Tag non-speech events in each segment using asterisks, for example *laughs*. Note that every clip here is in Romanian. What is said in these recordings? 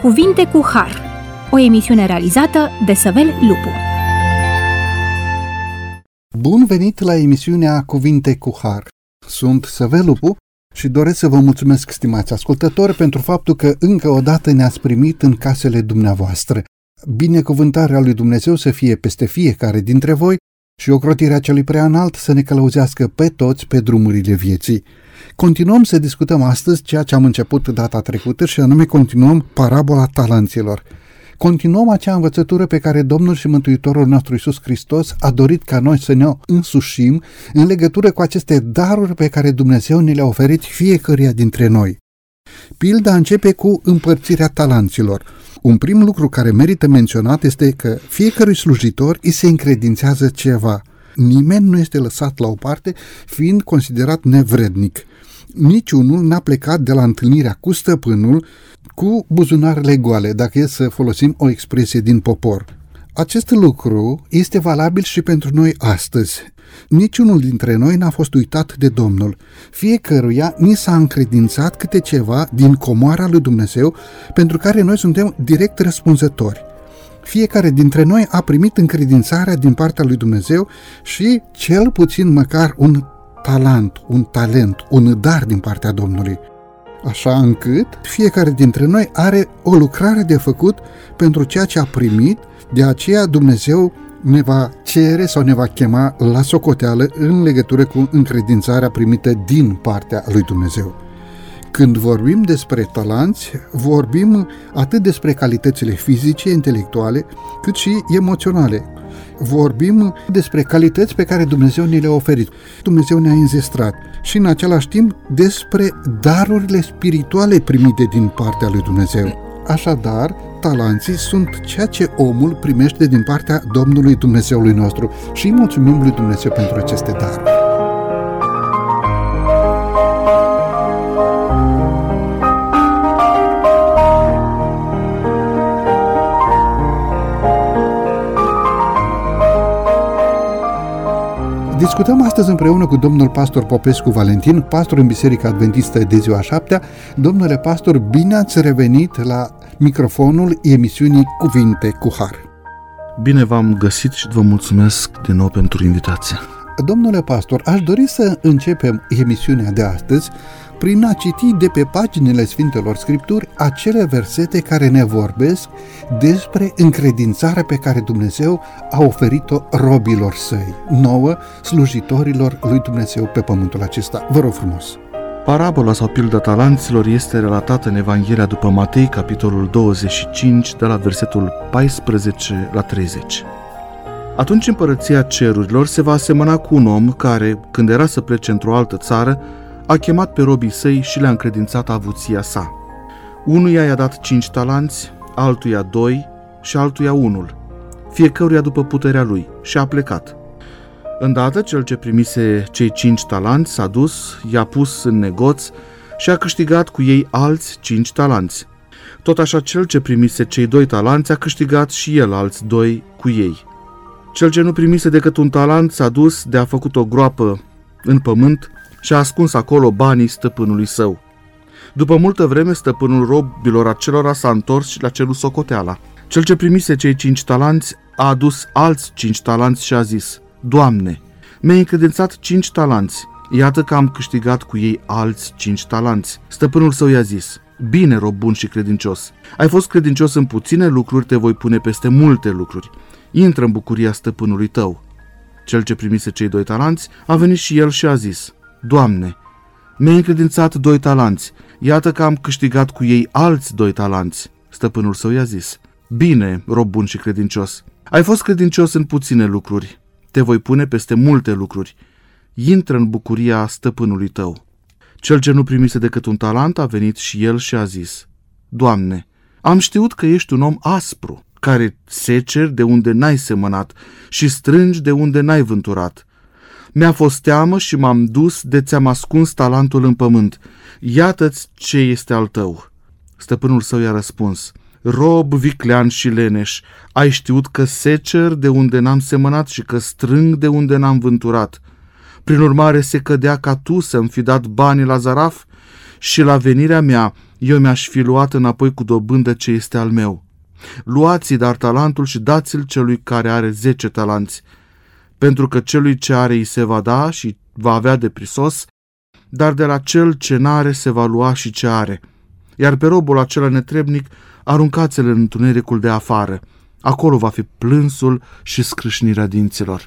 Cuvinte cu Har, o emisiune realizată de Săvel Lupu. Bun venit la emisiunea Cuvinte cu Har. Sunt Săvel Lupu și doresc să vă mulțumesc, stimați ascultători, pentru faptul că încă o dată ne-ați primit în casele dumneavoastră. Binecuvântarea lui Dumnezeu să fie peste fiecare dintre voi și ocrotirea celui prea înalt să ne călăuzească pe toți pe drumurile vieții. Continuăm să discutăm astăzi ceea ce am început data trecută și anume continuăm parabola talanților. Continuăm acea învățătură pe care Domnul și Mântuitorul nostru Iisus Hristos a dorit ca noi să ne o însușim în legătură cu aceste daruri pe care Dumnezeu ne le-a oferit fiecăruia dintre noi. Pilda începe cu împărțirea talanților. Un prim lucru care merită menționat este că fiecărui slujitor îi se încredințează ceva. Nimeni nu este lăsat la o parte fiind considerat nevrednic niciunul n-a plecat de la întâlnirea cu stăpânul cu buzunarele goale, dacă e să folosim o expresie din popor. Acest lucru este valabil și pentru noi astăzi. Niciunul dintre noi n-a fost uitat de Domnul. Fiecăruia ni s-a încredințat câte ceva din comoara lui Dumnezeu pentru care noi suntem direct răspunzători. Fiecare dintre noi a primit încredințarea din partea lui Dumnezeu și cel puțin măcar un talent, un talent, un dar din partea Domnului. Așa încât fiecare dintre noi are o lucrare de făcut pentru ceea ce a primit, de aceea Dumnezeu ne va cere sau ne va chema la socoteală în legătură cu încredințarea primită din partea lui Dumnezeu. Când vorbim despre talanți, vorbim atât despre calitățile fizice, intelectuale, cât și emoționale, vorbim despre calități pe care Dumnezeu ne le-a oferit. Dumnezeu ne-a înzestrat și în același timp despre darurile spirituale primite din partea lui Dumnezeu. Așadar, talanții sunt ceea ce omul primește din partea Domnului Dumnezeului nostru și mulțumim lui Dumnezeu pentru aceste daruri. Discutăm astăzi împreună cu domnul pastor Popescu Valentin, pastor în Biserica Adventistă de ziua șaptea. Domnule pastor, bine ați revenit la microfonul emisiunii Cuvinte cu Har. Bine v-am găsit și vă mulțumesc din nou pentru invitație. Domnule pastor, aș dori să începem emisiunea de astăzi prin a citi de pe paginile Sfintelor Scripturi acele versete care ne vorbesc despre încredințarea pe care Dumnezeu a oferit-o robilor săi, nouă slujitorilor lui Dumnezeu pe pământul acesta. Vă rog frumos! Parabola sau pilda talanților este relatată în Evanghelia după Matei, capitolul 25, de la versetul 14 la 30. Atunci împărăția cerurilor se va asemăna cu un om care, când era să plece într-o altă țară, a chemat pe robii săi și le-a încredințat avuția sa. Unuia i-a dat cinci talanți, altuia doi și altuia unul, fiecăruia după puterea lui, și a plecat. Îndată cel ce primise cei cinci talanți s-a dus, i-a pus în negoț și a câștigat cu ei alți cinci talanți. Tot așa cel ce primise cei doi talanți a câștigat și el alți doi cu ei. Cel ce nu primise decât un talent s-a dus de a făcut o groapă în pământ și a ascuns acolo banii stăpânului său. După multă vreme, stăpânul robilor acelora s-a întors și la cerut socoteala. Cel ce primise cei cinci talanți a adus alți cinci talanți și a zis, Doamne, mi-ai încredințat cinci talanți, iată că am câștigat cu ei alți cinci talanți. Stăpânul său i-a zis, Bine, rob bun și credincios, ai fost credincios în puține lucruri, te voi pune peste multe lucruri. Intră în bucuria stăpânului tău. Cel ce primise cei doi talanți a venit și el și a zis, Doamne, mi-ai încredințat doi talanți, iată că am câștigat cu ei alți doi talanți. Stăpânul său i-a zis, Bine, rob bun și credincios, ai fost credincios în puține lucruri, te voi pune peste multe lucruri. Intră în bucuria stăpânului tău. Cel ce nu primise decât un talent a venit și el și a zis, Doamne, am știut că ești un om aspru, care seceri de unde n-ai semănat și strângi de unde n-ai vânturat. Mi-a fost teamă și m-am dus de ți-am ascuns talentul în pământ. Iată-ți ce este al tău. Stăpânul său i-a răspuns, Rob viclean și leneș, ai știut că secer de unde n-am semănat și că strâng de unde n-am vânturat. Prin urmare se cădea ca tu să-mi fi dat banii la zaraf și la venirea mea eu mi-aș fi luat înapoi cu dobândă ce este al meu. Luați-i dar talentul și dați-l celui care are zece talanți, pentru că celui ce are îi se va da și va avea de prisos, dar de la cel ce n-are se va lua și ce are. Iar pe robul acela netrebnic aruncați-l în întunericul de afară. Acolo va fi plânsul și scrâșnirea dinților.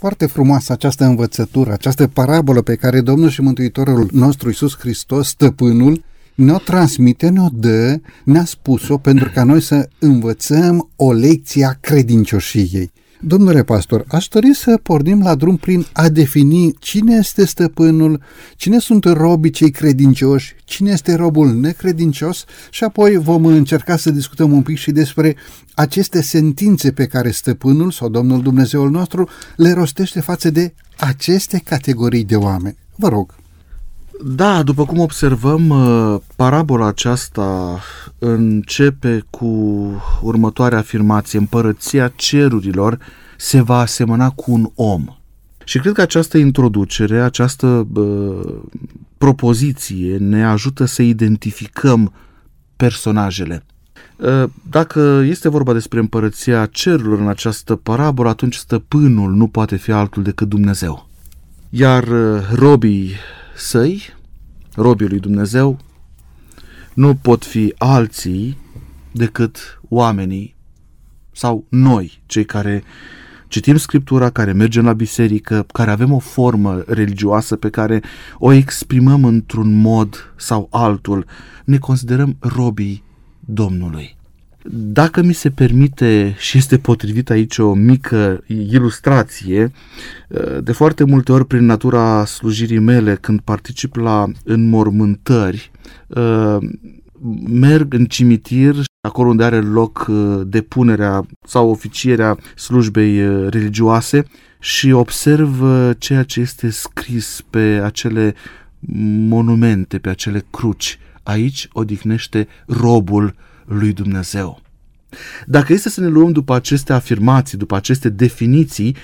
Foarte frumoasă această învățătură, această parabolă pe care Domnul și Mântuitorul nostru Iisus Hristos, stăpânul, ne-o transmite, ne-o dă, ne-a spus-o pentru ca noi să învățăm o lecție a credincioșiei. Domnule pastor, aș dori să pornim la drum prin a defini cine este stăpânul, cine sunt robii cei credincioși, cine este robul necredincios și apoi vom încerca să discutăm un pic și despre aceste sentințe pe care stăpânul sau Domnul Dumnezeul nostru le rostește față de aceste categorii de oameni. Vă rog. Da, după cum observăm, uh, parabola aceasta începe cu următoarea afirmație. Împărăția cerurilor se va asemăna cu un om. Și cred că această introducere, această uh, propoziție ne ajută să identificăm personajele. Uh, dacă este vorba despre împărăția cerurilor în această parabolă, atunci stăpânul nu poate fi altul decât Dumnezeu. Iar uh, robii săi, robii lui Dumnezeu, nu pot fi alții decât oamenii sau noi, cei care citim Scriptura, care mergem la biserică, care avem o formă religioasă pe care o exprimăm într-un mod sau altul, ne considerăm robii Domnului. Dacă mi se permite și este potrivit aici o mică ilustrație, de foarte multe ori prin natura slujirii mele, când particip la înmormântări, merg în cimitir, acolo unde are loc depunerea sau oficierea slujbei religioase și observ ceea ce este scris pe acele monumente, pe acele cruci. Aici odihnește robul lui Dumnezeu. Dacă este să ne luăm după aceste afirmații, după aceste definiții,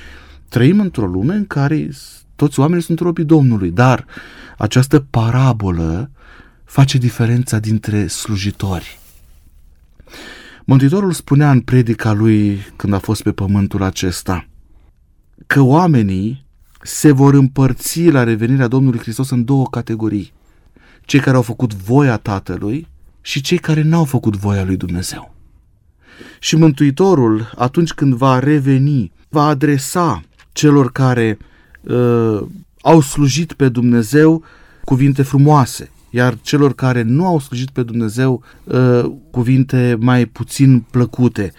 trăim într-o lume în care toți oamenii sunt robii Domnului, dar această parabolă face diferența dintre slujitori. Mântuitorul spunea în predica lui când a fost pe pământul acesta că oamenii se vor împărți la revenirea Domnului Hristos în două categorii. Cei care au făcut voia Tatălui și cei care n-au făcut voia lui Dumnezeu. Și Mântuitorul, atunci când va reveni, va adresa celor care uh, au slujit pe Dumnezeu cuvinte frumoase, iar celor care nu au slujit pe Dumnezeu uh, cuvinte mai puțin plăcute.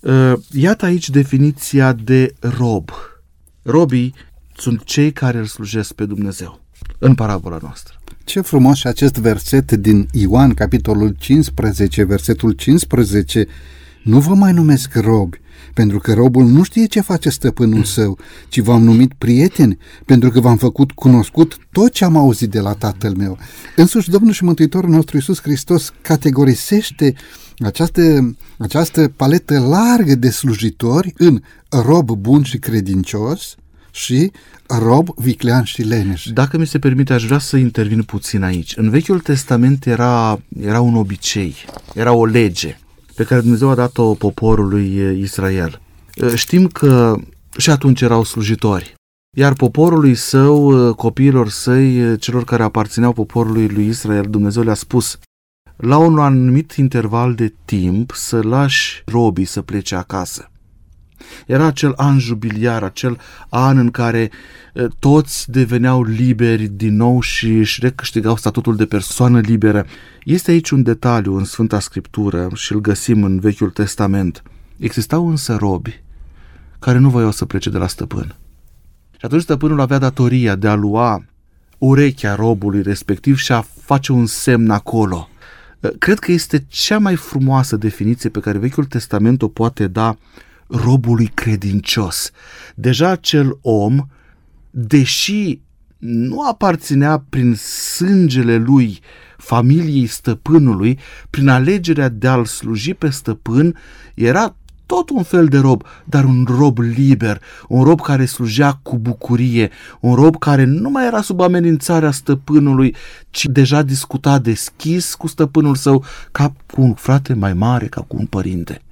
Uh, iată aici definiția de rob. Robii sunt cei care îl slujesc pe Dumnezeu în parabola noastră. Ce frumos și acest verset din Ioan, capitolul 15, versetul 15, nu vă mai numesc robi, pentru că robul nu știe ce face stăpânul său, ci v-am numit prieteni, pentru că v-am făcut cunoscut tot ce am auzit de la tatăl meu. Însuși, Domnul și Mântuitorul nostru Iisus Hristos categorisește această, această paletă largă de slujitori în rob bun și credincios, și rob, viclean și leneș. Dacă mi se permite, aș vrea să intervin puțin aici. În Vechiul Testament era, era un obicei, era o lege pe care Dumnezeu a dat-o poporului Israel. Știm că și atunci erau slujitori, iar poporului său, copiilor săi, celor care aparțineau poporului lui Israel, Dumnezeu le-a spus la un anumit interval de timp să lași robii să plece acasă. Era acel an jubiliar, acel an în care toți deveneau liberi din nou și își recâștigau statutul de persoană liberă. Este aici un detaliu în Sfânta Scriptură și îl găsim în Vechiul Testament. Existau însă robi care nu voiau să plece de la stăpân. Și atunci stăpânul avea datoria de a lua urechea robului respectiv și a face un semn acolo. Cred că este cea mai frumoasă definiție pe care Vechiul Testament o poate da robului credincios. Deja acel om, deși nu aparținea prin sângele lui familiei stăpânului, prin alegerea de a-l sluji pe stăpân, era tot un fel de rob, dar un rob liber, un rob care slujea cu bucurie, un rob care nu mai era sub amenințarea stăpânului, ci deja discuta deschis cu stăpânul său ca cu un frate mai mare, ca cu un părinte.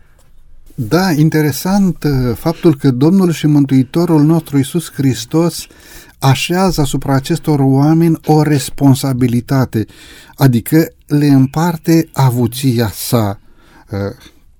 Da, interesant uh, faptul că Domnul și Mântuitorul nostru Iisus Hristos așează asupra acestor oameni o responsabilitate, adică le împarte avuția sa. Uh,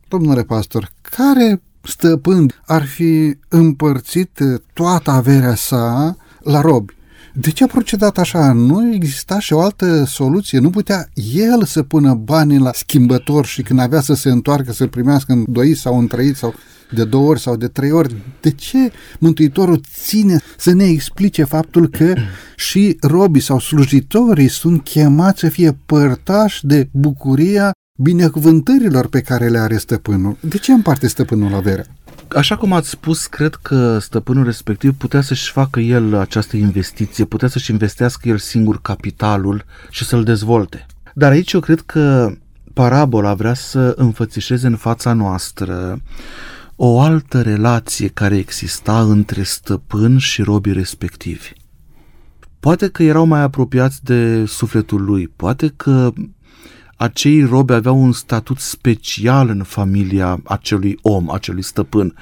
domnule pastor, care stăpân ar fi împărțit toată averea sa la robi? De ce a procedat așa? Nu exista și o altă soluție. Nu putea el să pună banii la schimbător și când avea să se întoarcă să primească în doi sau în trei sau de două ori sau de trei ori. De ce Mântuitorul ține să ne explice faptul că și robii sau slujitorii sunt chemați să fie părtași de bucuria binecuvântărilor pe care le are stăpânul? De ce împarte stăpânul averea? Așa cum ați spus, cred că stăpânul respectiv putea să-și facă el această investiție, putea să-și investească el singur capitalul și să-l dezvolte. Dar aici eu cred că parabola vrea să înfățișeze în fața noastră o altă relație care exista între stăpân și robii respectivi. Poate că erau mai apropiați de sufletul lui, poate că acei robi aveau un statut special în familia acelui om, acelui stăpân.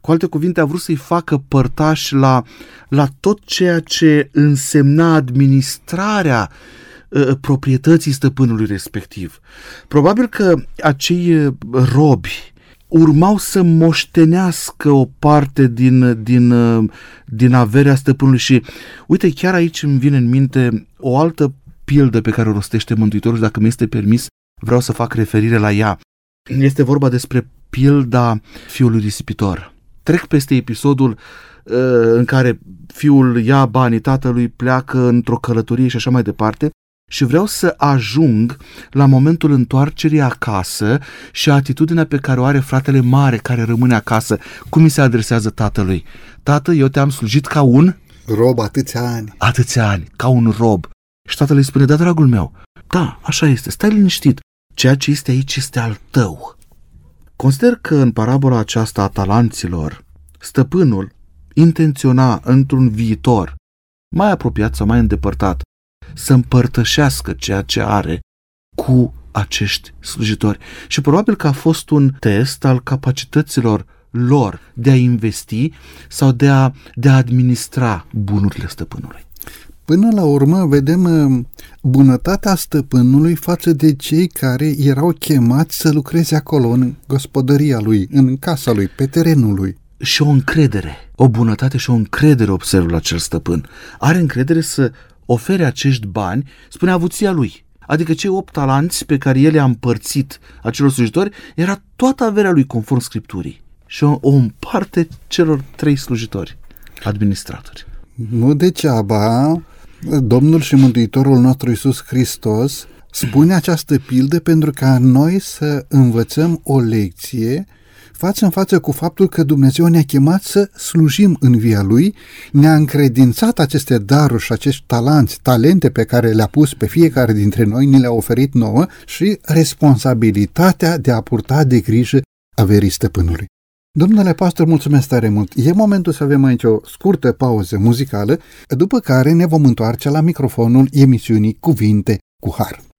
Cu alte cuvinte, a vrut să-i facă părtași la, la tot ceea ce însemna administrarea uh, proprietății stăpânului respectiv. Probabil că acei uh, robi urmau să moștenească o parte din, din, uh, din averea stăpânului și uite, chiar aici îmi vine în minte o altă pildă pe care o rostește Mântuitorul și dacă mi este permis, vreau să fac referire la ea. Este vorba despre pilda fiului risipitor. Trec peste episodul uh, în care fiul ia banii tatălui, pleacă într-o călătorie și așa mai departe și vreau să ajung la momentul întoarcerii acasă și atitudinea pe care o are fratele mare care rămâne acasă. Cum mi se adresează tatălui? Tată, eu te-am slujit ca un... Rob atâția ani. Atâția ani, ca un rob. Și tatăl îi spune, da, dragul meu, da, așa este, stai liniștit, ceea ce este aici este al tău. Consider că în parabola aceasta a talanților, stăpânul intenționa într-un viitor, mai apropiat sau mai îndepărtat, să împărtășească ceea ce are cu acești slujitori. Și probabil că a fost un test al capacităților lor de a investi sau de a, de a administra bunurile stăpânului. Până la urmă vedem uh, bunătatea stăpânului față de cei care erau chemați să lucreze acolo, în gospodăria lui, în casa lui, pe terenul lui. Și o încredere, o bunătate și o încredere observă acel stăpân. Are încredere să ofere acești bani, spune avuția lui. Adică cei opt talanți pe care el i-a împărțit acelor slujitori era toată averea lui conform Scripturii. Și o, o împarte celor trei slujitori, administratori. Nu degeaba Domnul și Mântuitorul nostru Iisus Hristos spune această pildă pentru ca noi să învățăm o lecție față în față cu faptul că Dumnezeu ne-a chemat să slujim în via Lui, ne-a încredințat aceste daruri și acești talanți, talente pe care le-a pus pe fiecare dintre noi, ni le-a oferit nouă și responsabilitatea de a purta de grijă averii stăpânului. Domnule pastor, mulțumesc tare mult. E momentul să avem aici o scurtă pauză muzicală, după care ne vom întoarce la microfonul emisiunii Cuvinte cu Har.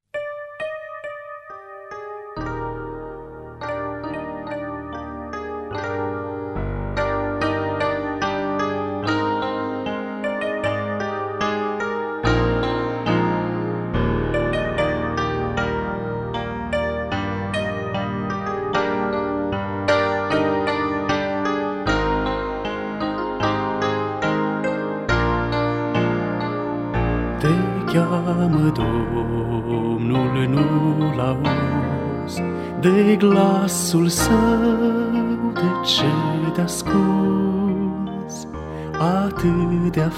Cheamă Domnul, nu-l auzi. De glasul său, de ce te ascunzi, atâtea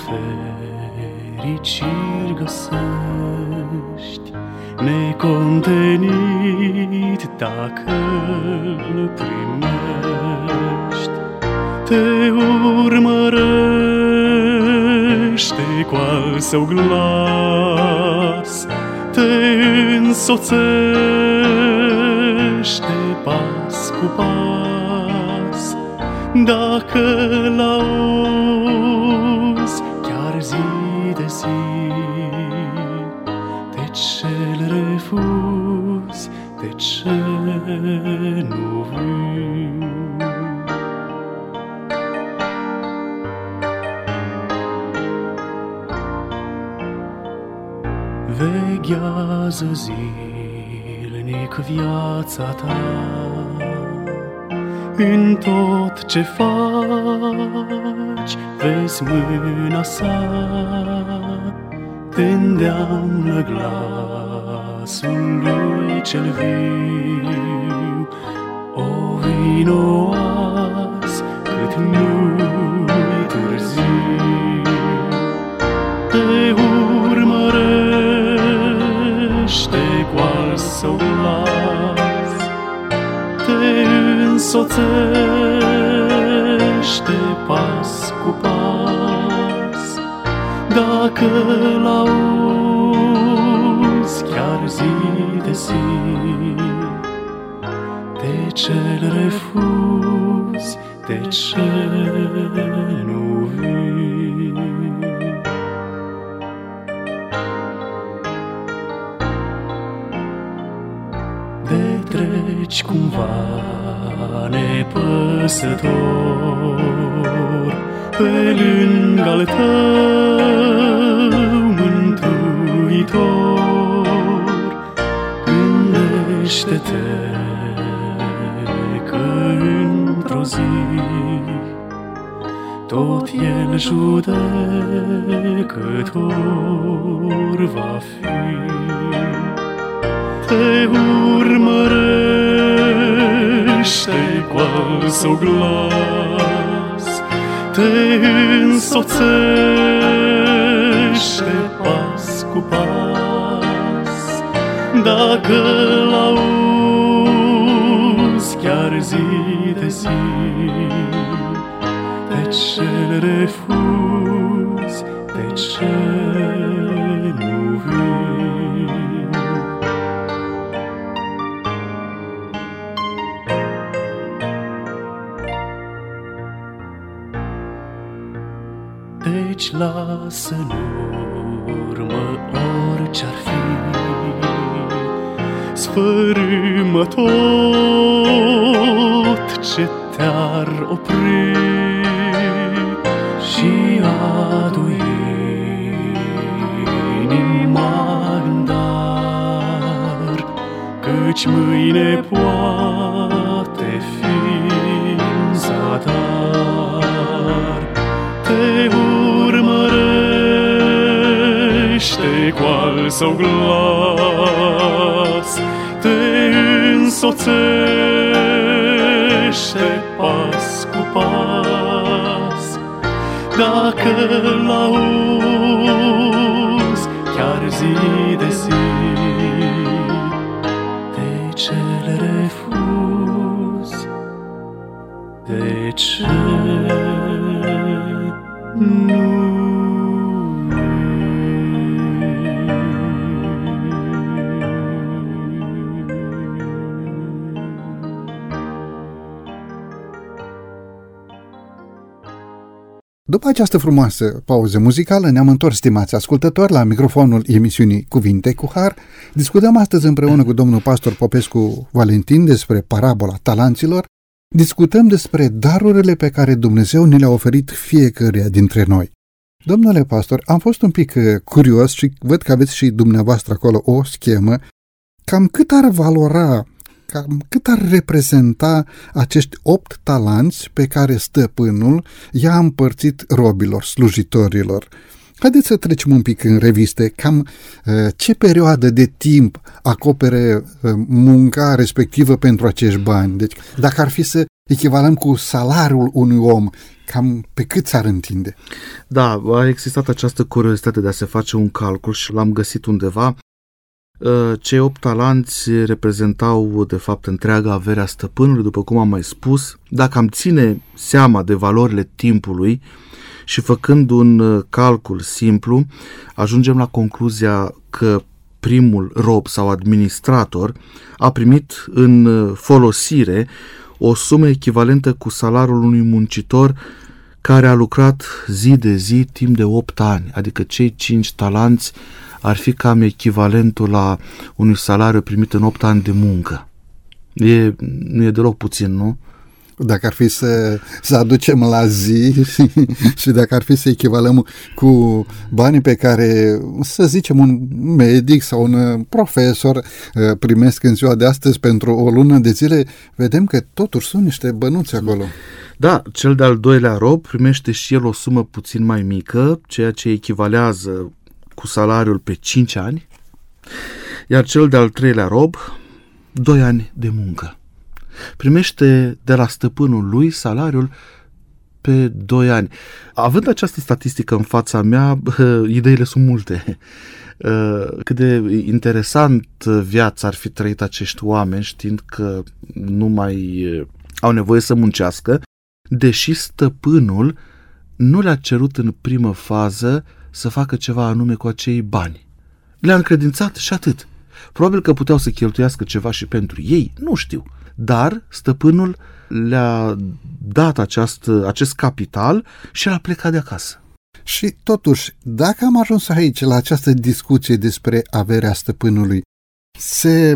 fericiri găsești, necontenit dacă îl primești, te urmărește cu al său glas, te însoțește pas cu pas. Dacă l-auzi viața ta. În tot ce faci Vezi mâna sa. Te îndeamnă glasul lui cel viu. O vino azi cât nu-i însoțește pas cu pas, Dacă l-auzi chiar zi de zi, De ce-l refuzi, de ce nepăsător pe lângă al tău mântuitor. Gândește-te că într-o zi tot el judecător va fi te urmărește său glas, te însoțește pas cu pas. Dacă l-auzi chiar zi de zi, de ce refuzi, de ce lasă în urmă orice-ar fi. Sfărâmă tot ce te-ar opri Și adu inima în dar Căci mâine poate său glas, te însoțește pas cu pas. Dacă l-auzi chiar zi de zi, După această frumoasă pauză muzicală, ne-am întors, stimați ascultători, la microfonul emisiunii Cuvinte cu Har. Discutăm astăzi împreună cu domnul pastor Popescu Valentin despre parabola talanților. Discutăm despre darurile pe care Dumnezeu ne le-a oferit fiecăruia dintre noi. Domnule pastor, am fost un pic uh, curios și văd că aveți și dumneavoastră acolo o schemă. Cam cât ar valora cam cât ar reprezenta acești opt talanți pe care stăpânul i-a împărțit robilor, slujitorilor. Haideți să trecem un pic în reviste cam uh, ce perioadă de timp acopere uh, munca respectivă pentru acești bani. Deci, dacă ar fi să echivalăm cu salariul unui om, cam pe cât s-ar întinde? Da, a existat această curiozitate de a se face un calcul și l-am găsit undeva. Cei opt talanți reprezentau, de fapt, întreaga averea stăpânului, după cum am mai spus. Dacă am ține seama de valorile timpului și făcând un calcul simplu, ajungem la concluzia că primul rob sau administrator a primit în folosire o sumă echivalentă cu salariul unui muncitor care a lucrat zi de zi timp de 8 ani, adică cei 5 talanți ar fi cam echivalentul la unui salariu primit în 8 ani de muncă. E, nu e deloc puțin, nu? Dacă ar fi să, să aducem la zi *laughs* și dacă ar fi să echivalăm cu banii pe care, să zicem, un medic sau un profesor uh, primesc în ziua de astăzi pentru o lună de zile, vedem că totuși sunt niște bănuți acolo. Da, cel de-al doilea rob primește și el o sumă puțin mai mică, ceea ce echivalează cu salariul pe 5 ani, iar cel de-al treilea rob, 2 ani de muncă. Primește de la stăpânul lui salariul pe 2 ani. Având această statistică în fața mea, *laughs* ideile sunt multe. *laughs* Cât de interesant viața ar fi trăit acești oameni știind că nu mai au nevoie să muncească, deși stăpânul nu le-a cerut în primă fază să facă ceva anume cu acei bani. Le-a încredințat și atât. Probabil că puteau să cheltuiască ceva și pentru ei, nu știu. Dar stăpânul le-a dat această, acest capital și a plecat de acasă. Și totuși, dacă am ajuns aici la această discuție despre averea stăpânului, se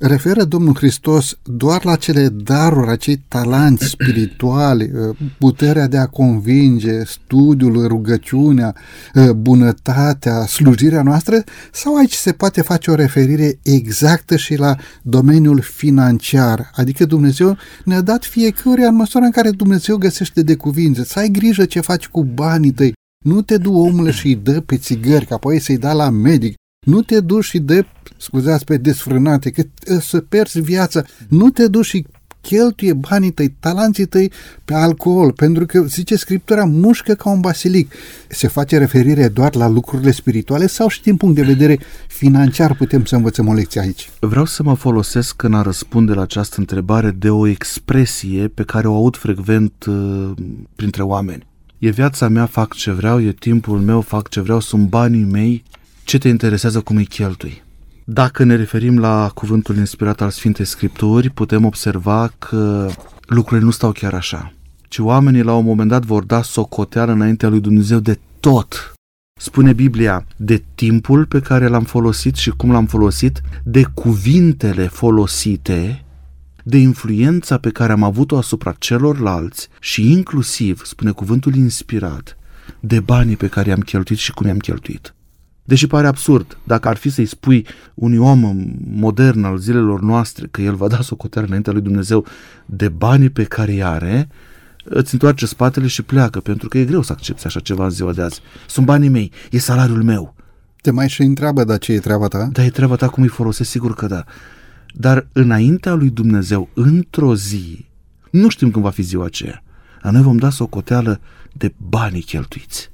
referă Domnul Hristos doar la cele daruri, acei talanți *clears throat* spirituali, uh, puterea de a convinge, studiul, rugăciunea, uh, bunătatea, slujirea noastră, sau aici se poate face o referire exactă și la domeniul financiar, adică Dumnezeu ne-a dat fiecare în măsura în care Dumnezeu găsește de cuvinte, să ai grijă ce faci cu banii tăi, nu te du omule și îi dă pe țigări, ca apoi să-i da la medic, nu te duci și dă, scuzați, pe desfrânate, că să pierzi viața. Nu te duci și cheltuie banii tăi, talanții tăi pe alcool, pentru că, zice Scriptura, mușcă ca un basilic. Se face referire doar la lucrurile spirituale sau și din punct de vedere financiar putem să învățăm o lecție aici? Vreau să mă folosesc în a răspunde la această întrebare de o expresie pe care o aud frecvent uh, printre oameni. E viața mea, fac ce vreau, e timpul meu, fac ce vreau, sunt banii mei, ce te interesează cum îi cheltui? Dacă ne referim la cuvântul inspirat al Sfintei Scripturi, putem observa că lucrurile nu stau chiar așa, ci oamenii la un moment dat vor da socoteală înaintea lui Dumnezeu de tot. Spune Biblia, de timpul pe care l-am folosit și cum l-am folosit, de cuvintele folosite, de influența pe care am avut-o asupra celorlalți și inclusiv, spune cuvântul inspirat, de banii pe care i-am cheltuit și cum i-am cheltuit. Deși pare absurd, dacă ar fi să-i spui unui om modern al zilelor noastre că el va da socoteală înaintea lui Dumnezeu de banii pe care îi are, îți întoarce spatele și pleacă, pentru că e greu să accepti așa ceva în ziua de azi. Sunt banii mei, e salariul meu. Te mai și întreabă, dar ce e treaba ta? Da, e treaba ta cum îi folosesc, sigur că da. Dar înaintea lui Dumnezeu, într-o zi, nu știm când va fi ziua aceea, dar noi vom da socoteală de banii cheltuiți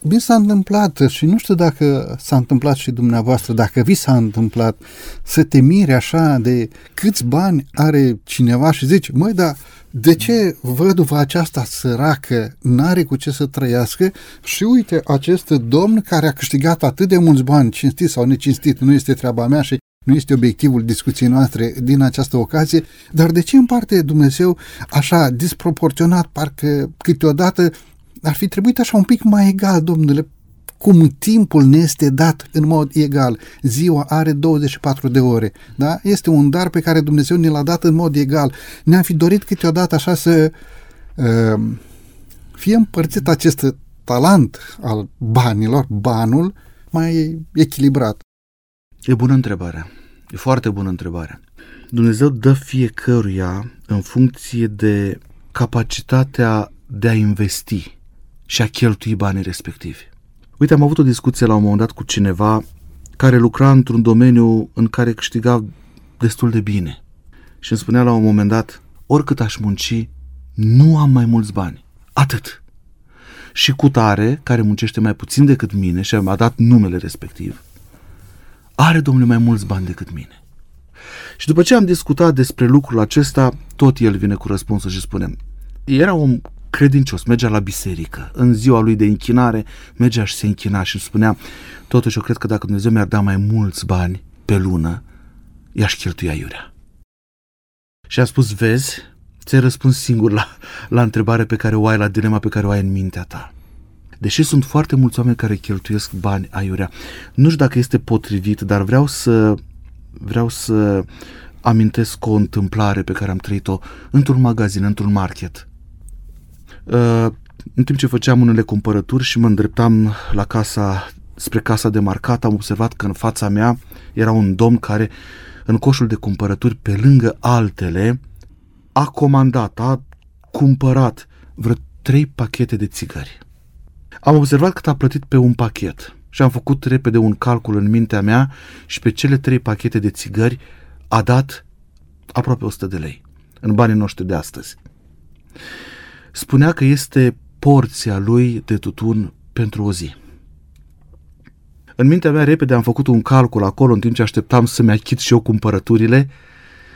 mi s-a întâmplat și nu știu dacă s-a întâmplat și dumneavoastră, dacă vi s-a întâmplat să te miri așa de câți bani are cineva și zici, măi, dar de ce văduva aceasta săracă n-are cu ce să trăiască? Și uite, acest domn care a câștigat atât de mulți bani, cinstit sau necinstit, nu este treaba mea și nu este obiectivul discuției noastre din această ocazie, dar de ce împarte Dumnezeu așa disproporționat, parcă câteodată ar fi trebuit așa un pic mai egal, domnule, cum timpul ne este dat în mod egal. Ziua are 24 de ore, da? Este un dar pe care Dumnezeu ne l-a dat în mod egal. Ne-am fi dorit câteodată așa să uh, fie împărțit acest talent al banilor, banul, mai echilibrat. E bună întrebare. E foarte bună întrebare. Dumnezeu dă fiecăruia în funcție de capacitatea de a investi și a cheltui banii respectivi. Uite, am avut o discuție la un moment dat cu cineva care lucra într-un domeniu în care câștiga destul de bine. Și îmi spunea la un moment dat, oricât aș munci, nu am mai mulți bani. Atât. Și cu tare, care muncește mai puțin decât mine și a dat numele respectiv, are, domnule, mai mulți bani decât mine. Și după ce am discutat despre lucrul acesta, tot el vine cu răspunsul și spune, era un credincios, mergea la biserică. În ziua lui de închinare mergea și se închina și îmi spunea, totuși eu cred că dacă Dumnezeu mi-ar da mai mulți bani pe lună, i-aș cheltuia iurea. Și a spus, vezi, ți-ai răspuns singur la, la întrebarea pe care o ai, la dilema pe care o ai în mintea ta. Deși sunt foarte mulți oameni care cheltuiesc bani aiurea, nu știu dacă este potrivit, dar vreau să vreau să amintesc o întâmplare pe care am trăit-o într-un magazin, într-un market. Uh, în timp ce făceam unele cumpărături și mă îndreptam la casa, spre casa de marcat, am observat că în fața mea era un domn care în coșul de cumpărături, pe lângă altele, a comandat, a cumpărat vreo trei pachete de țigări. Am observat cât a plătit pe un pachet și am făcut repede un calcul în mintea mea și pe cele trei pachete de țigări a dat aproape 100 de lei în banii noștri de astăzi. Spunea că este porția lui de tutun pentru o zi. În mintea mea repede am făcut un calcul acolo în timp ce așteptam să-mi achit și eu cumpărăturile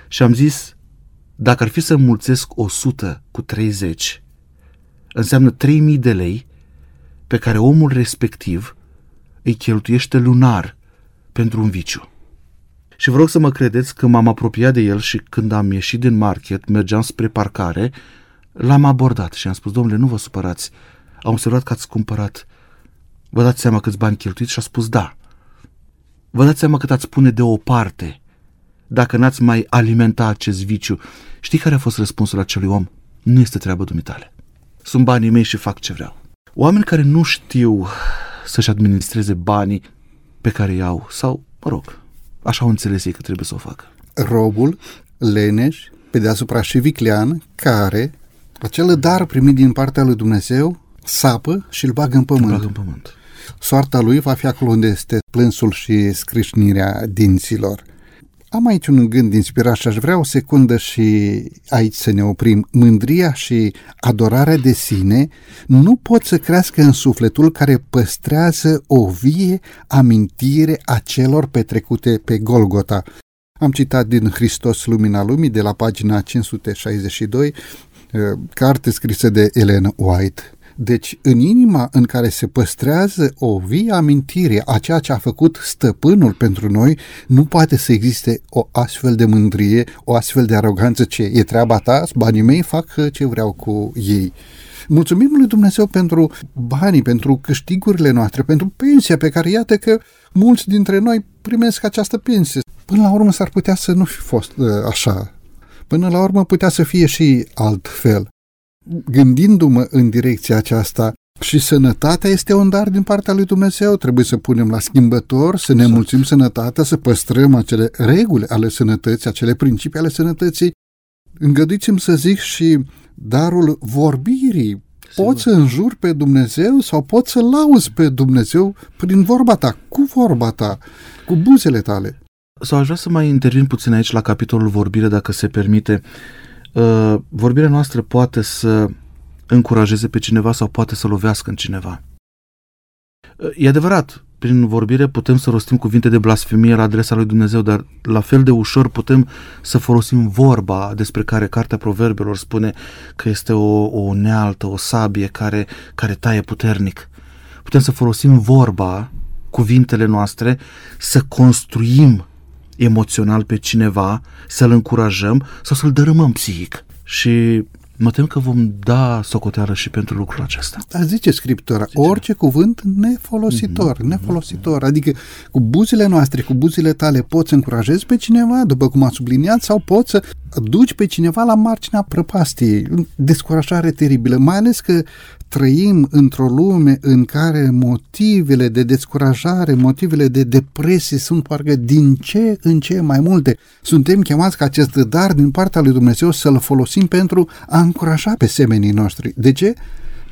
și am zis, dacă ar fi să mulțesc 100 cu 30, înseamnă 3000 de lei pe care omul respectiv îi cheltuiește lunar pentru un viciu. Și vă rog să mă credeți că m-am apropiat de el și când am ieșit din market, mergeam spre parcare, l-am abordat și am spus, domnule, nu vă supărați, am observat că ați cumpărat. Vă dați seama câți bani cheltuiți? Și a spus da. Vă dați seama cât ați pune deoparte dacă n-ați mai alimenta acest viciu. Știi care a fost răspunsul acelui om? Nu este treaba dumitale. Sunt banii mei și fac ce vreau. Oameni care nu știu să-și administreze banii pe care îi au sau, mă rog, așa au înțeles ei că trebuie să o facă. Robul, leneș, pe deasupra și viclean, care acel dar primit din partea lui Dumnezeu sapă și îl bagă în pământ. Bagă în pământ. Soarta lui va fi acolo unde este plânsul și scrișnirea dinților. Am aici un gând inspirat și aș vrea o secundă și aici să ne oprim. Mândria și adorarea de sine nu pot să crească în sufletul care păstrează o vie amintire a celor petrecute pe Golgota. Am citat din Hristos Lumina Lumii de la pagina 562, eh, carte scrisă de Elena White. Deci, în inima în care se păstrează o vie amintire a ceea ce a făcut stăpânul pentru noi, nu poate să existe o astfel de mândrie, o astfel de aroganță ce e treaba ta, banii mei fac ce vreau cu ei. Mulțumim lui Dumnezeu pentru banii, pentru câștigurile noastre, pentru pensia pe care iată că mulți dintre noi primesc această pensie. Până la urmă s-ar putea să nu fi fost uh, așa. Până la urmă putea să fie și altfel gândindu-mă în direcția aceasta, și sănătatea este un dar din partea lui Dumnezeu. Trebuie să punem la schimbător, să ne exact. mulțim sănătatea, să păstrăm acele reguli ale sănătății, acele principii ale sănătății. Îngăduiți-mi să zic și darul vorbirii. Sigur. Poți să înjuri pe Dumnezeu sau poți să lauzi pe Dumnezeu prin vorba ta, cu vorba ta, cu buzele tale. Sau aș vrea să mai intervin puțin aici la capitolul vorbire, dacă se permite. Uh, vorbirea noastră poate să încurajeze pe cineva sau poate să lovească în cineva. Uh, e adevărat, prin vorbire putem să rostim cuvinte de blasfemie la adresa lui Dumnezeu, dar la fel de ușor putem să folosim vorba despre care Cartea Proverbelor spune că este o, o unealtă, o sabie care, care taie puternic. Putem să folosim vorba, cuvintele noastre, să construim emoțional pe cineva, să-l încurajăm sau să-l dărâmăm psihic. Și mă tem că vom da socoteală și pentru lucrul acesta. A zice Scriptura, zice. orice cuvânt nefolositor, mm-hmm. nefolositor, adică cu buzile noastre, cu buzile tale poți să încurajezi pe cineva, după cum a subliniat, sau poți să duci pe cineva la marginea prăpastiei, descurajare teribilă, mai ales că trăim într-o lume în care motivele de descurajare, motivele de depresie sunt parcă din ce în ce mai multe. Suntem chemați ca acest dar din partea lui Dumnezeu să-l folosim pentru a încuraja pe semenii noștri. De ce?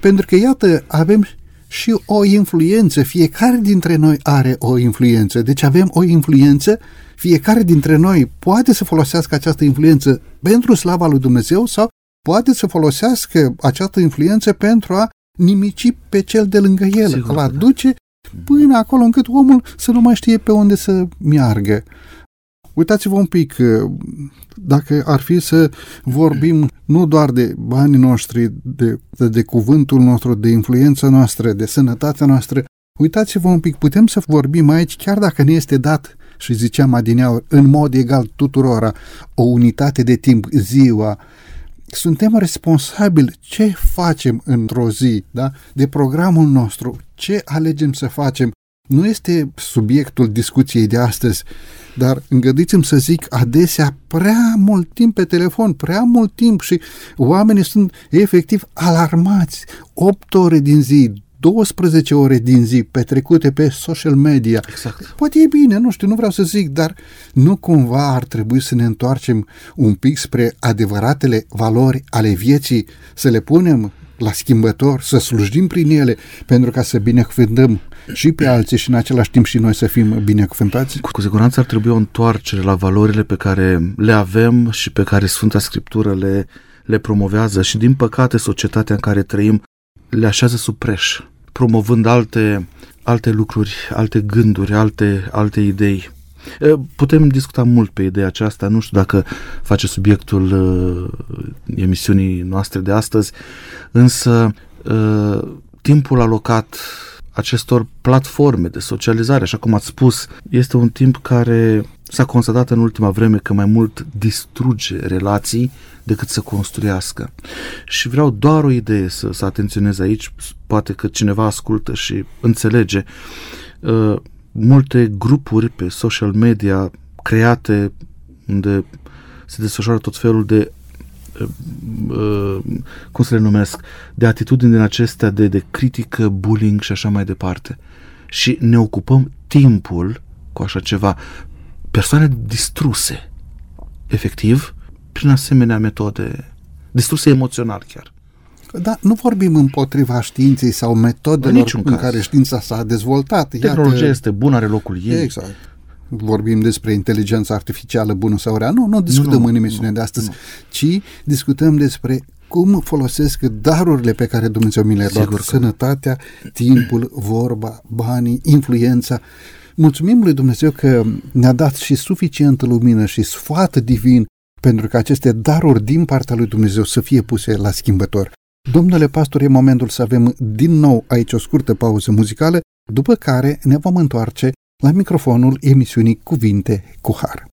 Pentru că, iată, avem și o influență, fiecare dintre noi are o influență, deci avem o influență, fiecare dintre noi poate să folosească această influență pentru slava lui Dumnezeu sau poate să folosească această influență pentru a nimici pe cel de lângă el, Sigur, îl aduce da. până acolo încât omul să nu mai știe pe unde să meargă. Uitați-vă un pic, dacă ar fi să vorbim nu doar de banii noștri, de, de, de cuvântul nostru, de influența noastră, de sănătatea noastră, uitați-vă un pic, putem să vorbim aici, chiar dacă ne este dat, și ziceam adineauri, în mod egal tuturora, o unitate de timp, ziua, suntem responsabili ce facem într-o zi, da? de programul nostru, ce alegem să facem. Nu este subiectul discuției de astăzi, dar îngăduiți-mi să zic, adesea prea mult timp pe telefon, prea mult timp și oamenii sunt efectiv alarmați. 8 ore din zi, 12 ore din zi petrecute pe social media. Exact. Poate e bine, nu știu, nu vreau să zic, dar nu cumva ar trebui să ne întoarcem un pic spre adevăratele valori ale vieții, să le punem la schimbător, să slujim prin ele, pentru ca să binecuvântăm și pe alții și în același timp și noi să fim binecuvântați? Cu siguranță ar trebui o întoarcere la valorile pe care le avem și pe care Sfânta Scriptură le, le promovează și din păcate societatea în care trăim le așează sub preș, promovând alte, alte lucruri, alte gânduri, alte, alte idei. Putem discuta mult pe ideea aceasta, nu știu dacă face subiectul uh, emisiunii noastre de astăzi, însă uh, timpul alocat acestor platforme de socializare, așa cum ați spus, este un timp care s-a constatat în ultima vreme că mai mult distruge relații decât să construiască. Și vreau doar o idee să, să atenționez aici, poate că cineva ascultă și înțelege. Uh, multe grupuri pe social media create unde se desfășoară tot felul de uh, uh, cum să le numesc, de atitudini din acestea de, de critică, bullying și așa mai departe. Și ne ocupăm timpul cu așa ceva. Persoane distruse, efectiv, prin asemenea metode, distruse emoțional chiar. Da, nu vorbim împotriva științei sau metodelor în, în care știința s-a dezvoltat. Tehnologia Iată, este bună, are locul ei. Exact. Vorbim despre inteligența artificială bună sau rea. Nu, nu discutăm nu, nu, în emisiunea de astăzi, nu. ci discutăm despre cum folosesc darurile pe care Dumnezeu mi le-a dat. Sănătatea, timpul, vorba, banii, influența. Mulțumim lui Dumnezeu că ne-a dat și suficientă lumină și sfat divin pentru că aceste daruri din partea lui Dumnezeu să fie puse la schimbător. Domnule pastor, e momentul să avem din nou aici o scurtă pauză muzicală, după care ne vom întoarce la microfonul emisiunii Cuvinte cu Har.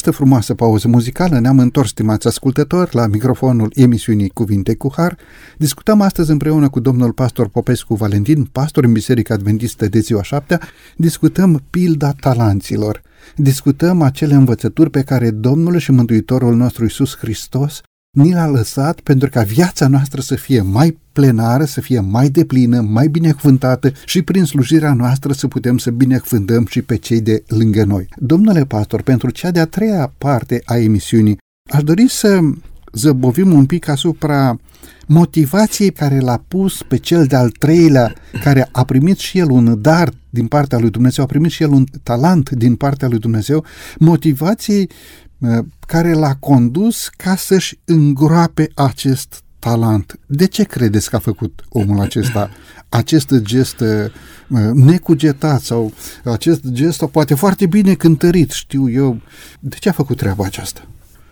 Această frumoasă pauză muzicală ne-am întors, stimați ascultători, la microfonul emisiunii Cuvinte cu Har. Discutăm astăzi împreună cu domnul pastor Popescu Valentin, pastor în Biserica Adventistă de ziua șaptea, discutăm pilda talanților. Discutăm acele învățături pe care Domnul și Mântuitorul nostru Isus Hristos ni l-a lăsat pentru ca viața noastră să fie mai plenară, să fie mai deplină, mai binecuvântată și prin slujirea noastră să putem să binecuvântăm și pe cei de lângă noi. Domnule pastor, pentru cea de-a treia parte a emisiunii, aș dori să zăbovim un pic asupra motivației care l-a pus pe cel de-al treilea, care a primit și el un dar din partea lui Dumnezeu, a primit și el un talent din partea lui Dumnezeu, motivației uh, care l-a condus ca să-și îngroape acest talent. De ce credeți că a făcut omul acesta *laughs* acest gest uh, necugetat sau acest gest sau poate foarte bine cântărit, știu eu. De ce a făcut treaba aceasta?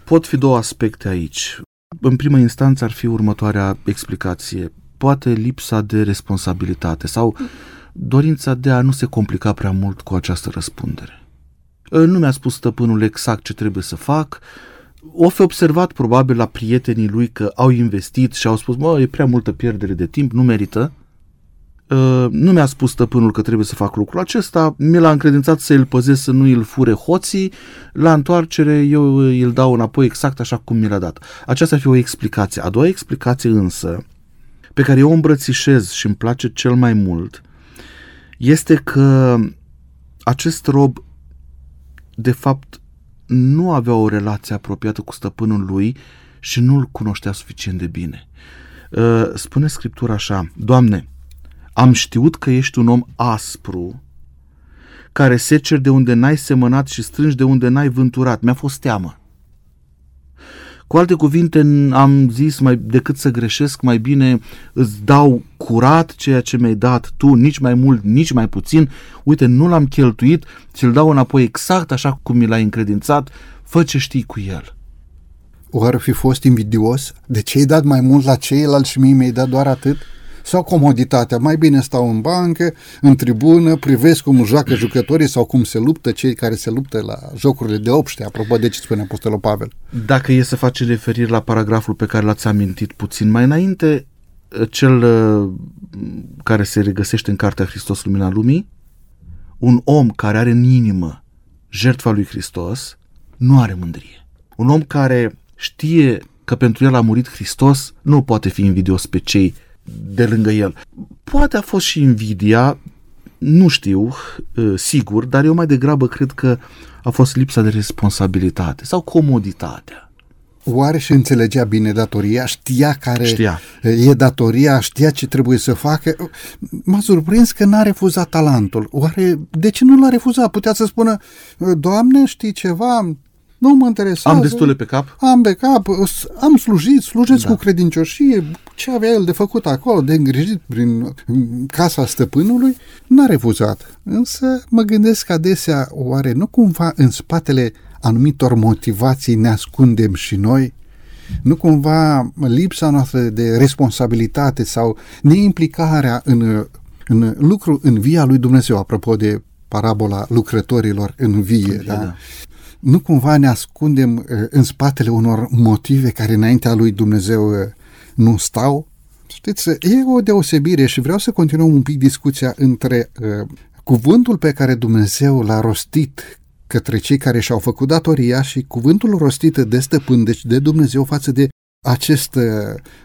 Pot fi două aspecte aici. În primă instanță ar fi următoarea explicație. Poate lipsa de responsabilitate sau dorința de a nu se complica prea mult cu această răspundere. Nu mi-a spus stăpânul exact ce trebuie să fac, o fi observat probabil la prietenii lui că au investit și au spus, mă, e prea multă pierdere de timp, nu merită. Uh, nu mi-a spus stăpânul că trebuie să fac lucrul acesta, mi l-a încredințat să îl păzesc să nu îl fure hoții, la întoarcere eu îl dau înapoi exact așa cum mi l-a dat. Aceasta ar fi o explicație. A doua explicație însă, pe care eu o îmbrățișez și îmi place cel mai mult, este că acest rob de fapt nu avea o relație apropiată cu stăpânul lui și nu-l cunoștea suficient de bine. Uh, spune Scriptura așa, Doamne, am știut că ești un om aspru, care seceri de unde n-ai semănat și strângi de unde n-ai vânturat. Mi-a fost teamă. Cu alte cuvinte, am zis mai decât să greșesc, mai bine îți dau curat ceea ce mi-ai dat tu, nici mai mult, nici mai puțin. Uite, nu l-am cheltuit, ți-l dau înapoi exact așa cum mi l-ai încredințat, fă ce știi cu el. Oare fi fost invidios? De ce ai dat mai mult la ceilalți și mie mi-ai dat doar atât? Sau comoditatea, mai bine stau în bancă, în tribună, privesc cum joacă jucătorii sau cum se luptă cei care se luptă la jocurile de obște, apropo de ce spune Apostolul Pavel. Dacă e să face referire la paragraful pe care l-ați amintit puțin mai înainte, cel uh, care se regăsește în Cartea Hristos Lumina Lumii, un om care are în inimă jertfa lui Hristos, nu are mândrie. Un om care știe că pentru el a murit Hristos, nu poate fi invidios pe cei de lângă el. Poate a fost și invidia, nu știu, sigur, dar eu mai degrabă cred că a fost lipsa de responsabilitate sau comoditatea. Oare și înțelegea bine datoria? Știa care Știa. e datoria? Știa ce trebuie să facă? M-a surprins că n-a refuzat talentul. Oare de ce nu l-a refuzat? Putea să spună, Doamne, știi ceva? Nu mă interesează. Am destule pe cap? Am pe cap, am slujit, slujesc da. cu credincioșie, ce avea el de făcut acolo, de îngrijit prin casa stăpânului, n-a refuzat. Însă mă gândesc adesea, oare nu cumva în spatele anumitor motivații ne ascundem și noi? Nu cumva lipsa noastră de responsabilitate sau neimplicarea în, în lucru în via lui Dumnezeu, apropo de parabola lucrătorilor în vie, în vie da? da? nu cumva ne ascundem uh, în spatele unor motive care înaintea lui Dumnezeu uh, nu stau? Știți, e o deosebire și vreau să continuăm un pic discuția între uh, cuvântul pe care Dumnezeu l-a rostit către cei care și-au făcut datoria și cuvântul rostit de stăpân, deci de Dumnezeu față de acest uh,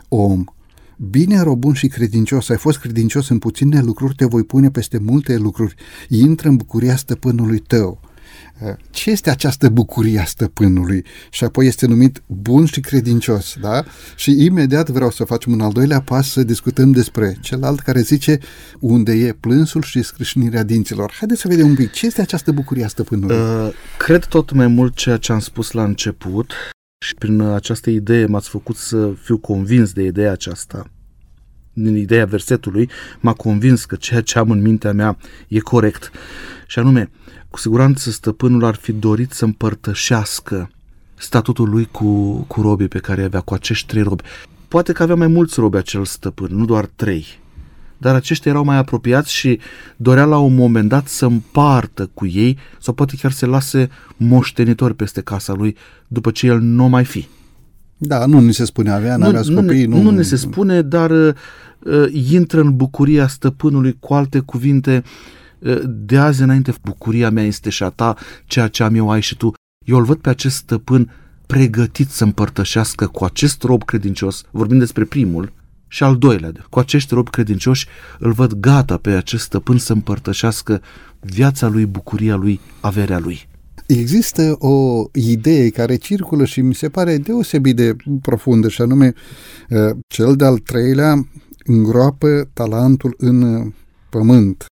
om. Bine, robun și credincios, ai fost credincios în puține lucruri, te voi pune peste multe lucruri. Intră în bucuria stăpânului tău. Ce este această bucurie a stăpânului? Și apoi este numit bun și credincios, da? Și imediat vreau să facem un al doilea pas să discutăm despre celălalt care zice unde e plânsul și scrâșnirea dinților. Haideți să vedem un pic ce este această bucurie a stăpânului. Uh, cred tot mai mult ceea ce am spus la început și prin această idee m-ați făcut să fiu convins de ideea aceasta din ideea versetului, m-a convins că ceea ce am în mintea mea e corect. Și anume, cu siguranță stăpânul ar fi dorit să împărtășească statutul lui cu, cu robii pe care avea, cu acești trei robi. Poate că avea mai mulți robi acel stăpân, nu doar trei. Dar aceștia erau mai apropiați și dorea la un moment dat să împartă cu ei sau poate chiar să lase moștenitori peste casa lui după ce el nu mai fi. Da, nu ni se spune avea, nu, nu, copii. Nu, nu, nu ne se spune, dar uh, uh, intră în bucuria stăpânului, cu alte cuvinte, uh, de azi înainte bucuria mea este și a ta, ceea ce am eu ai și tu. Eu îl văd pe acest stăpân pregătit să împărtășească cu acest rob credincios, vorbim despre primul, și al doilea, cu acești robi credincioși, îl văd gata pe acest stăpân să împărtășească viața lui, bucuria lui, averea lui. Există o idee care circulă și mi se pare deosebit de profundă și anume uh, cel de-al treilea îngroapă talentul în pământ.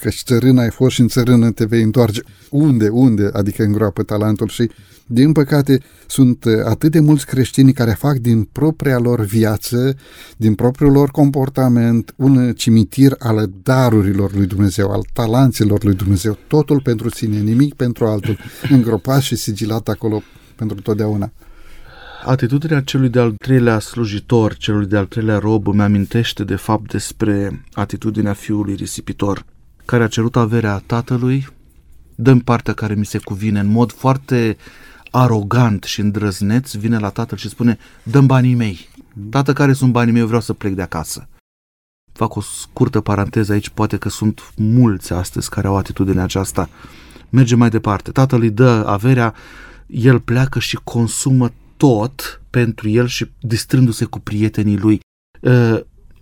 Că și țărâna ai fost și în țărână te vei întoarce. Unde, unde, adică îngroapă talentul și din păcate, sunt uh, atât de mulți creștini care fac din propria lor viață, din propriul lor comportament, un cimitir al darurilor lui Dumnezeu, al talanților lui Dumnezeu, totul pentru sine, nimic pentru altul, îngropat și sigilat acolo pentru totdeauna. Atitudinea celui de-al treilea slujitor, celui de-al treilea rob, îmi amintește de fapt despre atitudinea fiului risipitor, care a cerut averea tatălui, dăm partea care mi se cuvine în mod foarte arogant și îndrăzneț, vine la tatăl și spune, dăm banii mei. Tată, care sunt banii mei? Eu vreau să plec de acasă. Fac o scurtă paranteză aici, poate că sunt mulți astăzi care au atitudinea aceasta. Merge mai departe. Tatăl îi dă averea, el pleacă și consumă tot pentru el și distrându-se cu prietenii lui.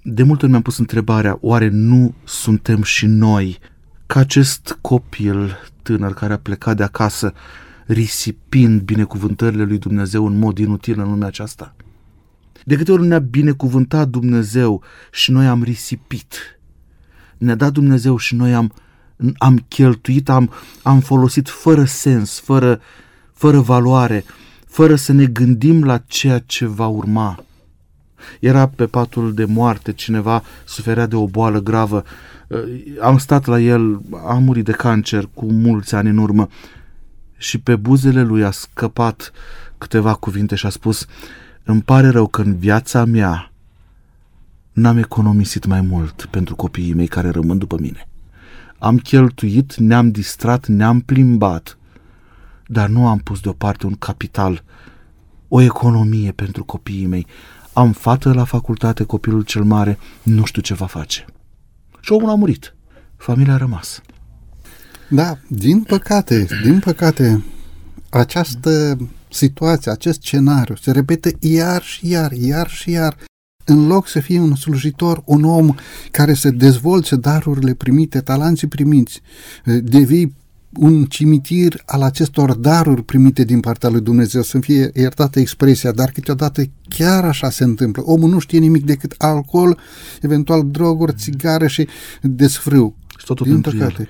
Ă, de multe ori mi-am pus întrebarea, oare nu suntem și noi ca acest copil tânăr care a plecat de acasă, risipind binecuvântările lui Dumnezeu în mod inutil în lumea aceasta? De câte ori ne-a binecuvântat Dumnezeu și noi am risipit? Ne-a dat Dumnezeu și noi am, am cheltuit, am, am folosit fără sens, fără, fără valoare, fără să ne gândim la ceea ce va urma. Era pe patul de moarte, cineva suferea de o boală gravă. Am stat la el, a murit de cancer cu mulți ani în urmă și pe buzele lui a scăpat câteva cuvinte și a spus Îmi pare rău că în viața mea n-am economisit mai mult pentru copiii mei care rămân după mine. Am cheltuit, ne-am distrat, ne-am plimbat, dar nu am pus deoparte un capital, o economie pentru copiii mei. Am fată la facultate, copilul cel mare, nu știu ce va face. Și omul a murit. Familia a rămas. Da, din păcate, din păcate, această situație, acest scenariu se repete iar și iar, iar și iar. În loc să fie un slujitor, un om care să dezvolte darurile primite, talanții primiți, devii un cimitir al acestor daruri primite din partea lui Dumnezeu, să fie iertată expresia, dar câteodată chiar așa se întâmplă. Omul nu știe nimic decât alcool, eventual droguri, țigare și desfrâu. Și totul din păcate. El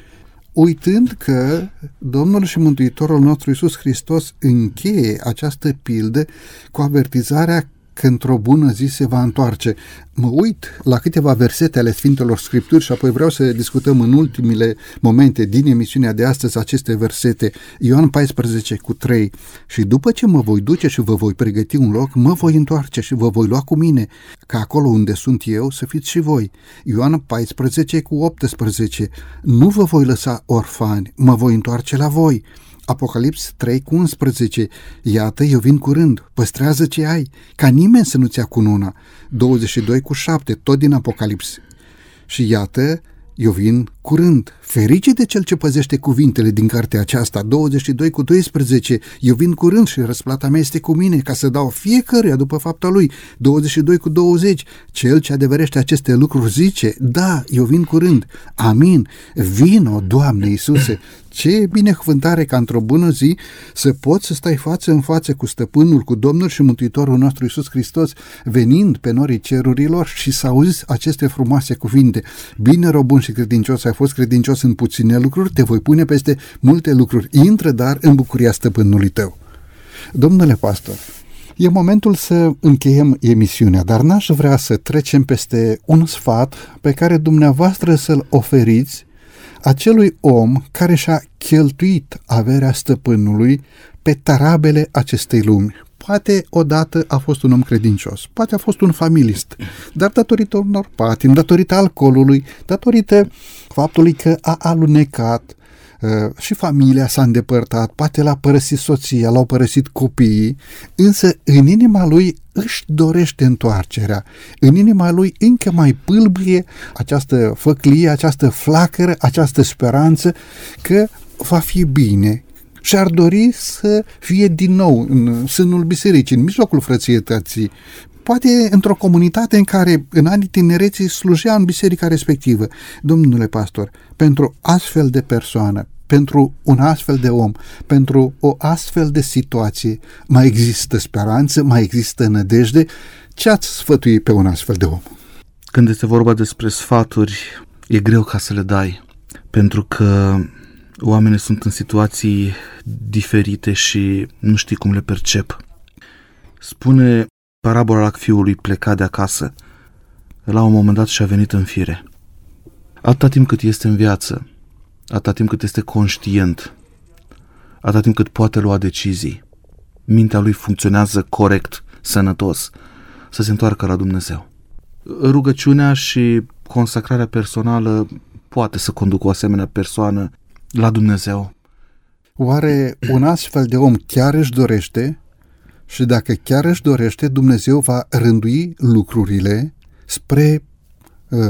uitând că Domnul și Mântuitorul nostru Iisus Hristos încheie această pildă cu avertizarea că într-o bună zi se va întoarce. Mă uit la câteva versete ale Sfintelor Scripturi și apoi vreau să discutăm în ultimile momente din emisiunea de astăzi aceste versete. Ioan 14 cu 3 Și după ce mă voi duce și vă voi pregăti un loc, mă voi întoarce și vă voi lua cu mine, ca acolo unde sunt eu să fiți și voi. Ioan 14 cu 18 Nu vă voi lăsa orfani, mă voi întoarce la voi. Apocalips 3 cu 11. Iată, eu vin curând, păstrează ce ai, ca nimeni să nu-ți ia cununa. 22 cu 7, tot din Apocalips. Și iată, eu vin curând, ferice de cel ce păzește cuvintele din cartea aceasta, 22 cu 12, eu vin curând și răsplata mea este cu mine, ca să dau fiecăruia după fapta lui, 22 cu 20, cel ce adeverește aceste lucruri zice, da, eu vin curând, amin, vino, Doamne Iisuse, ce binecuvântare ca într-o bună zi să poți să stai față în față cu stăpânul, cu Domnul și Mântuitorul nostru Iisus Hristos, venind pe norii cerurilor și să auzi aceste frumoase cuvinte. Bine, robun și credincios, ai fost credincios în puține lucruri, te voi pune peste multe lucruri. Intră, dar, în bucuria stăpânului tău. Domnule pastor, E momentul să încheiem emisiunea, dar n-aș vrea să trecem peste un sfat pe care dumneavoastră să-l oferiți acelui om care și-a cheltuit averea stăpânului pe tarabele acestei lumi. Poate odată a fost un om credincios, poate a fost un familist, dar datorită unor patim, datorită alcoolului, datorită faptului că a alunecat, Uh, și familia s-a îndepărtat, poate l-a părăsit soția, l-au părăsit copiii, însă în inima lui își dorește întoarcerea. În inima lui încă mai pâlbâie această făclie, această flacără, această speranță că va fi bine, și-ar dori să fie din nou în sânul bisericii, în mijlocul frățietății, poate într-o comunitate în care în anii tinereții slujea în biserica respectivă. Domnule pastor, pentru astfel de persoană, pentru un astfel de om, pentru o astfel de situație, mai există speranță, mai există nădejde? Ce ați sfătui pe un astfel de om? Când este vorba despre sfaturi, e greu ca să le dai, pentru că oamenii sunt în situații diferite și nu știi cum le percep. Spune parabola la fiului plecat de acasă. La un moment dat și-a venit în fire. Atâta timp cât este în viață, atâta timp cât este conștient, atâta timp cât poate lua decizii, mintea lui funcționează corect, sănătos, să se întoarcă la Dumnezeu. Rugăciunea și consacrarea personală poate să conducă o asemenea persoană la Dumnezeu. Oare un astfel de om chiar își dorește și dacă chiar își dorește, Dumnezeu va rândui lucrurile spre uh,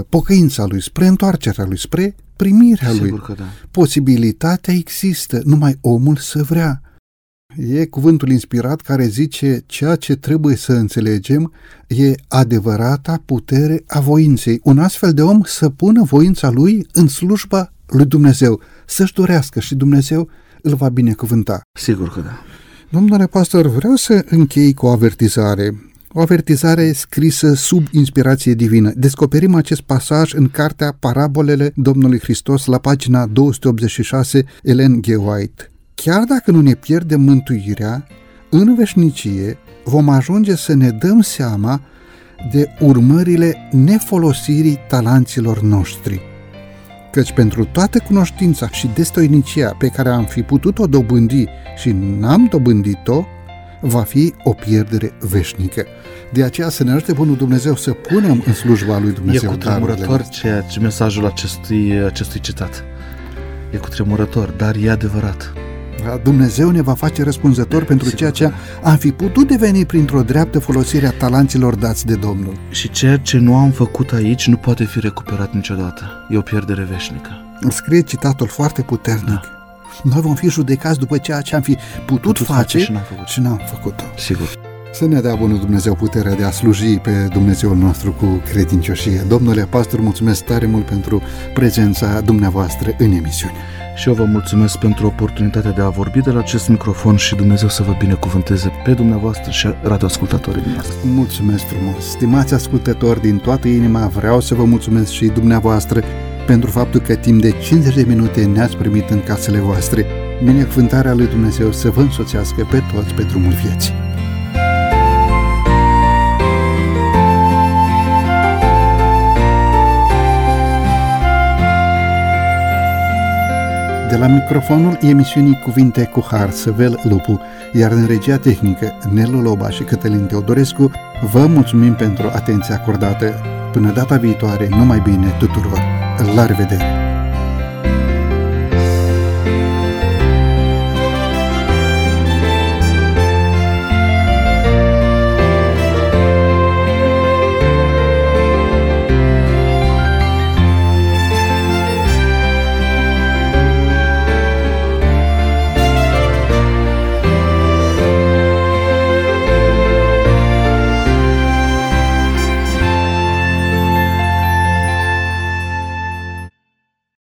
pocăința lui, spre întoarcerea lui, spre primirea Sigur lui. că da. Posibilitatea există, numai omul să vrea. E cuvântul inspirat care zice ceea ce trebuie să înțelegem e adevărata putere a voinței. Un astfel de om să pună voința lui în slujba lui Dumnezeu, să-și dorească și Dumnezeu îl va binecuvânta. Sigur că da. Domnule pastor, vreau să închei cu o avertizare. O avertizare scrisă sub inspirație divină. Descoperim acest pasaj în cartea Parabolele Domnului Hristos la pagina 286, Ellen G. White. Chiar dacă nu ne pierdem mântuirea, în veșnicie vom ajunge să ne dăm seama de urmările nefolosirii talanților noștri. Căci pentru toată cunoștința și destoinicia pe care am fi putut-o dobândi și n-am dobândit-o, va fi o pierdere veșnică. De aceea să ne ajute Bunul Dumnezeu să punem în slujba lui Dumnezeu e cu tremurător ceea ce mesajul acestui, acestui citat. E cu tremurător, dar e adevărat. Dumnezeu ne va face răspunzător pentru Sigur ceea că ce am fi putut deveni printr-o dreaptă folosire a talanților dați de Domnul. Și ceea ce nu am făcut aici nu poate fi recuperat niciodată. E o pierdere veșnică. Scrie citatul foarte puternic. Da. Noi vom fi judecați după ceea ce am fi putut, Putut face face și n-am făcut. și n-am făcut-o. Sigur. Să ne dea Bunul Dumnezeu puterea de a sluji pe Dumnezeul nostru cu credincioșie. Domnule pastor, mulțumesc tare mult pentru prezența dumneavoastră în emisiune. Și eu vă mulțumesc pentru oportunitatea de a vorbi de la acest microfon și Dumnezeu să vă binecuvânteze pe dumneavoastră și radioascultatorii dumneavoastră. Mulțumesc frumos! Stimați ascultători, din toată inima vreau să vă mulțumesc și dumneavoastră pentru faptul că timp de 50 de minute ne-ați primit în casele voastre. Binecuvântarea lui Dumnezeu să vă însoțească pe toți pe drumul vieții. De la microfonul emisiunii Cuvinte cu Har, Săvel Lupu, iar în regia tehnică Nelu Loba și Cătălin Teodorescu, vă mulțumim pentru atenția acordată. Până data viitoare, numai bine tuturor! La revedere!